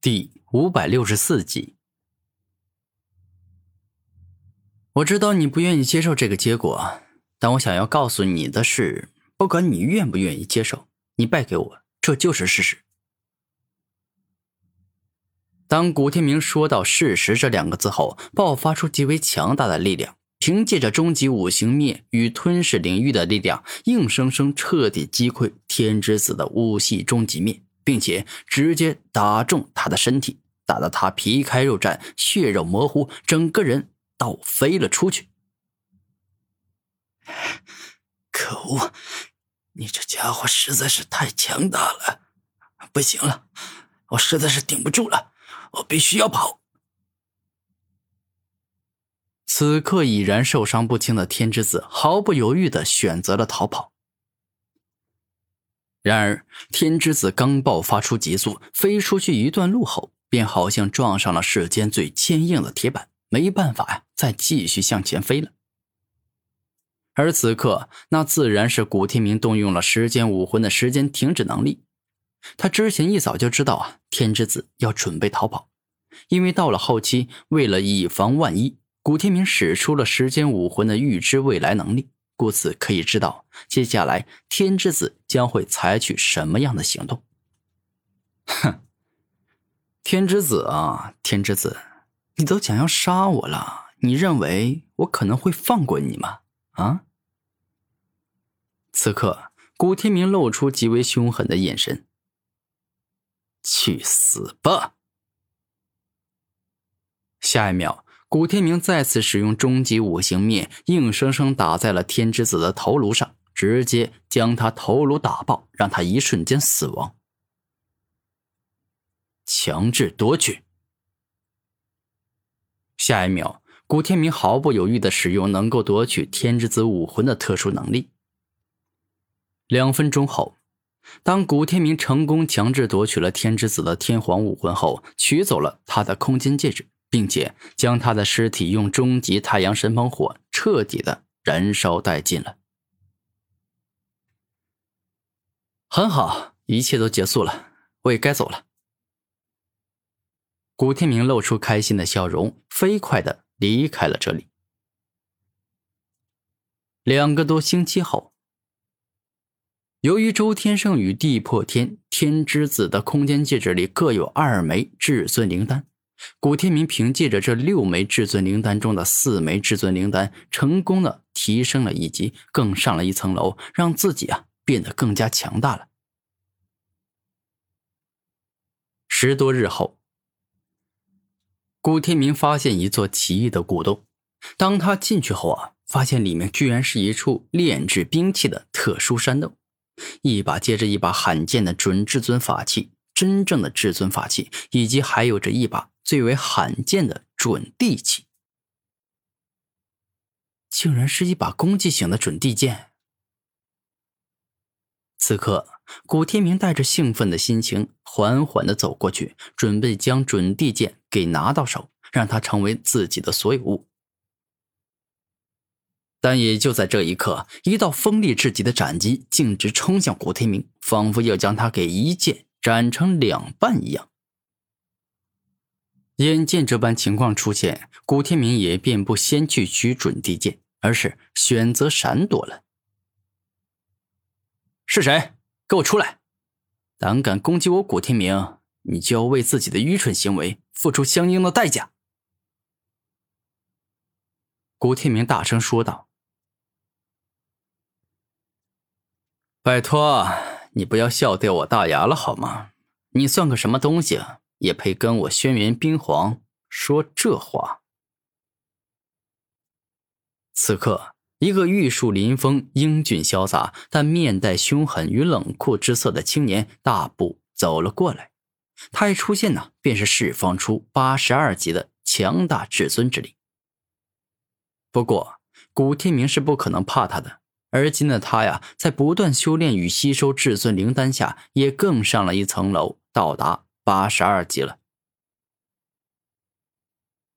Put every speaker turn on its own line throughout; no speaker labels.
第五百六十四集。我知道你不愿意接受这个结果，但我想要告诉你的是，不管你愿不愿意接受，你败给我，这就是事实。当古天明说到“事实”这两个字后，爆发出极为强大的力量，凭借着终极五行灭与吞噬领域的力量，硬生生彻底击溃天之子的五系终极灭。并且直接打中他的身体，打得他皮开肉绽、血肉模糊，整个人倒飞了出去。
可恶！你这家伙实在是太强大了，不行了，我实在是顶不住了，我必须要跑。
此刻已然受伤不轻的天之子毫不犹豫的选择了逃跑。然而，天之子刚爆发出急速，飞出去一段路后，便好像撞上了世间最坚硬的铁板，没办法呀，再继续向前飞了。而此刻，那自然是古天明动用了时间武魂的时间停止能力。他之前一早就知道啊，天之子要准备逃跑，因为到了后期，为了以防万一，古天明使出了时间武魂的预知未来能力。故此可以知道，接下来天之子将会采取什么样的行动。哼，天之子啊，天之子，你都想要杀我了，你认为我可能会放过你吗？啊！此刻，古天明露出极为凶狠的眼神。去死吧！下一秒。古天明再次使用终极五行灭，硬生生打在了天之子的头颅上，直接将他头颅打爆，让他一瞬间死亡。强制夺取。下一秒，古天明毫不犹豫的使用能够夺取天之子武魂的特殊能力。两分钟后，当古天明成功强制夺取了天之子的天皇武魂后，取走了他的空间戒指。并且将他的尸体用终极太阳神鹏火彻底的燃烧殆尽了。很好，一切都结束了，我也该走了。古天明露出开心的笑容，飞快的离开了这里。两个多星期后，由于周天圣与地破天天之子的空间戒指里各有二枚至尊灵丹。古天明凭借着这六枚至尊灵丹中的四枚至尊灵丹，成功的提升了一级，更上了一层楼，让自己啊变得更加强大了。十多日后，古天明发现一座奇异的古洞，当他进去后啊，发现里面居然是一处炼制兵器的特殊山洞，一把接着一把罕见的准至尊法器，真正的至尊法器，以及还有着一把。最为罕见的准地器，竟然是一把攻击型的准地剑。此刻，古天明带着兴奋的心情，缓缓的走过去，准备将准地剑给拿到手，让它成为自己的所有物。但也就在这一刻，一道锋利至极的斩击径直冲向古天明，仿佛要将他给一剑斩成两半一样。眼见这般情况出现，古天明也便不先去取准地剑，而是选择闪躲了。是谁？给我出来！胆敢攻击我古天明，你就要为自己的愚蠢行为付出相应的代价！古天明大声说道：“拜托，你不要笑掉我大牙了好吗？你算个什么东西啊？”也配跟我轩辕冰皇说这话？此刻，一个玉树临风、英俊潇洒但面带凶狠与冷酷之色的青年大步走了过来。他一出现呢，便是释放出八十二级的强大至尊之力。不过，古天明是不可能怕他的。而今的他呀，在不断修炼与吸收至尊灵丹下，也更上了一层楼，到达。八十二级了，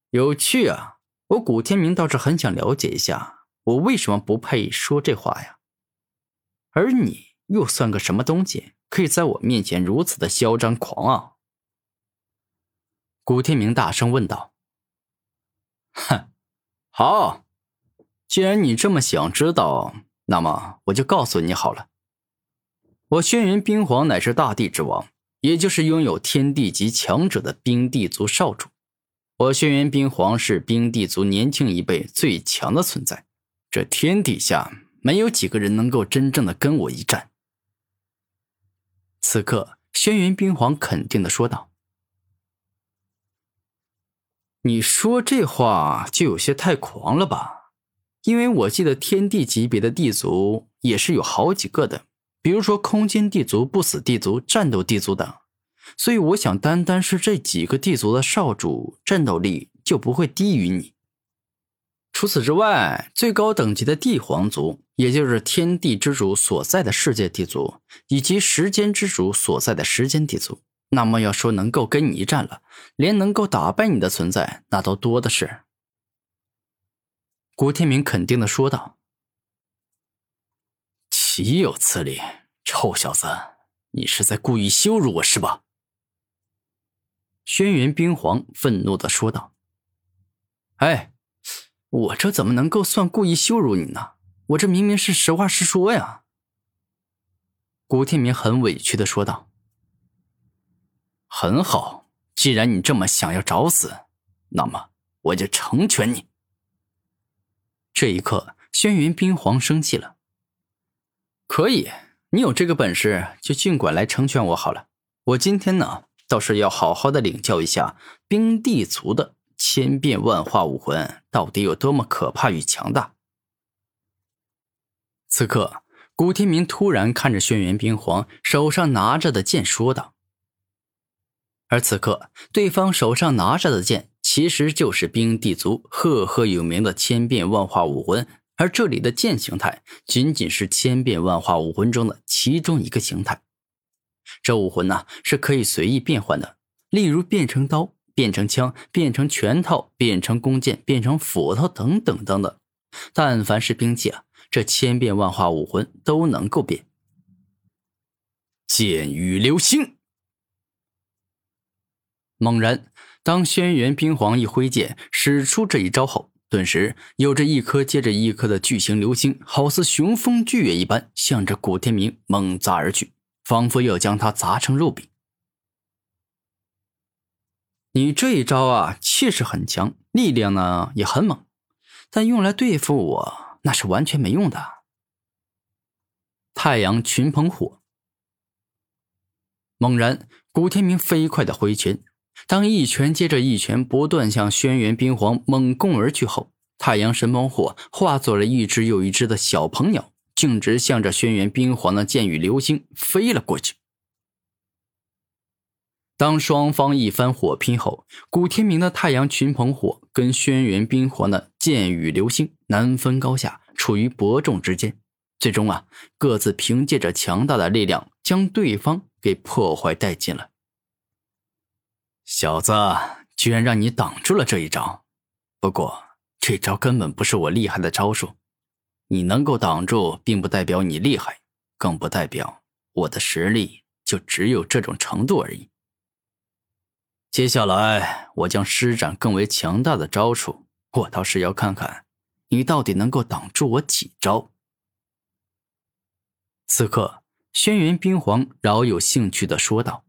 有趣啊！我古天明倒是很想了解一下，我为什么不配说这话呀？而你又算个什么东西，可以在我面前如此的嚣张狂傲？古天明大声问道：“哼，好，既然你这么想知道，那么我就告诉你好了。我轩辕冰皇乃是大地之王，也就是拥有天地级强者的冰帝族少主。我轩辕冰皇是冰帝族年轻一辈最强的存在，这天底下没有几个人能够真正的跟我一战。”此刻，轩辕冰皇肯定的说道：“你说这话就有些太狂了吧？因为我记得天地级别的地族也是有好几个的，比如说空间地族、不死地族、战斗地族等。所以我想，单单是这几个地族的少主，战斗力就不会低于你。除此之外，最高等级的帝皇族。”也就是天地之主所在的世界地族，以及时间之主所在的时间地族。那么要说能够跟你一战了，连能够打败你的存在，那都多的是。郭天明肯定的说道：“岂有此理！臭小子，你是在故意羞辱我是吧？”轩辕冰皇愤怒的说道：“哎，我这怎么能够算故意羞辱你呢？”我这明明是实话实说呀！古天明很委屈的说道：“很好，既然你这么想要找死，那么我就成全你。”这一刻，轩辕冰皇生气了。可以，你有这个本事，就尽管来成全我好了。我今天呢，倒是要好好的领教一下冰帝族的千变万化武魂到底有多么可怕与强大。此刻，古天明突然看着轩辕冰皇手上拿着的剑，说道：“而此刻，对方手上拿着的剑，其实就是冰帝族赫赫有名的千变万化武魂。而这里的剑形态，仅仅是千变万化武魂中的其中一个形态。这武魂呢，是可以随意变换的，例如变成刀、变成枪、变成拳头、变成弓箭、变成斧头等等等等。但凡是兵器啊。”这千变万化武魂都能够变。剑雨流星。猛然，当轩辕冰皇一挥剑使出这一招后，顿时有着一颗接着一颗的巨型流星，好似雄风巨月一般，向着古天明猛砸而去，仿佛要将他砸成肉饼。你这一招啊，气势很强，力量呢也很猛，但用来对付我。那是完全没用的。太阳群鹏火。猛然，古天明飞快的挥拳，当一拳接着一拳不断向轩辕冰皇猛攻而去后，太阳神鹏火化作了一只又一只的小鹏鸟，径直向着轩辕冰皇的剑雨流星飞了过去。当双方一番火拼后，古天明的太阳群鹏火跟轩辕冰皇的剑雨流星难分高下，处于伯仲之间。最终啊，各自凭借着强大的力量将对方给破坏殆尽了。小子，居然让你挡住了这一招！不过这招根本不是我厉害的招数，你能够挡住，并不代表你厉害，更不代表我的实力就只有这种程度而已。接下来，我将施展更为强大的招数。我倒是要看看，你到底能够挡住我几招。此刻，轩辕冰皇饶有兴趣的说道。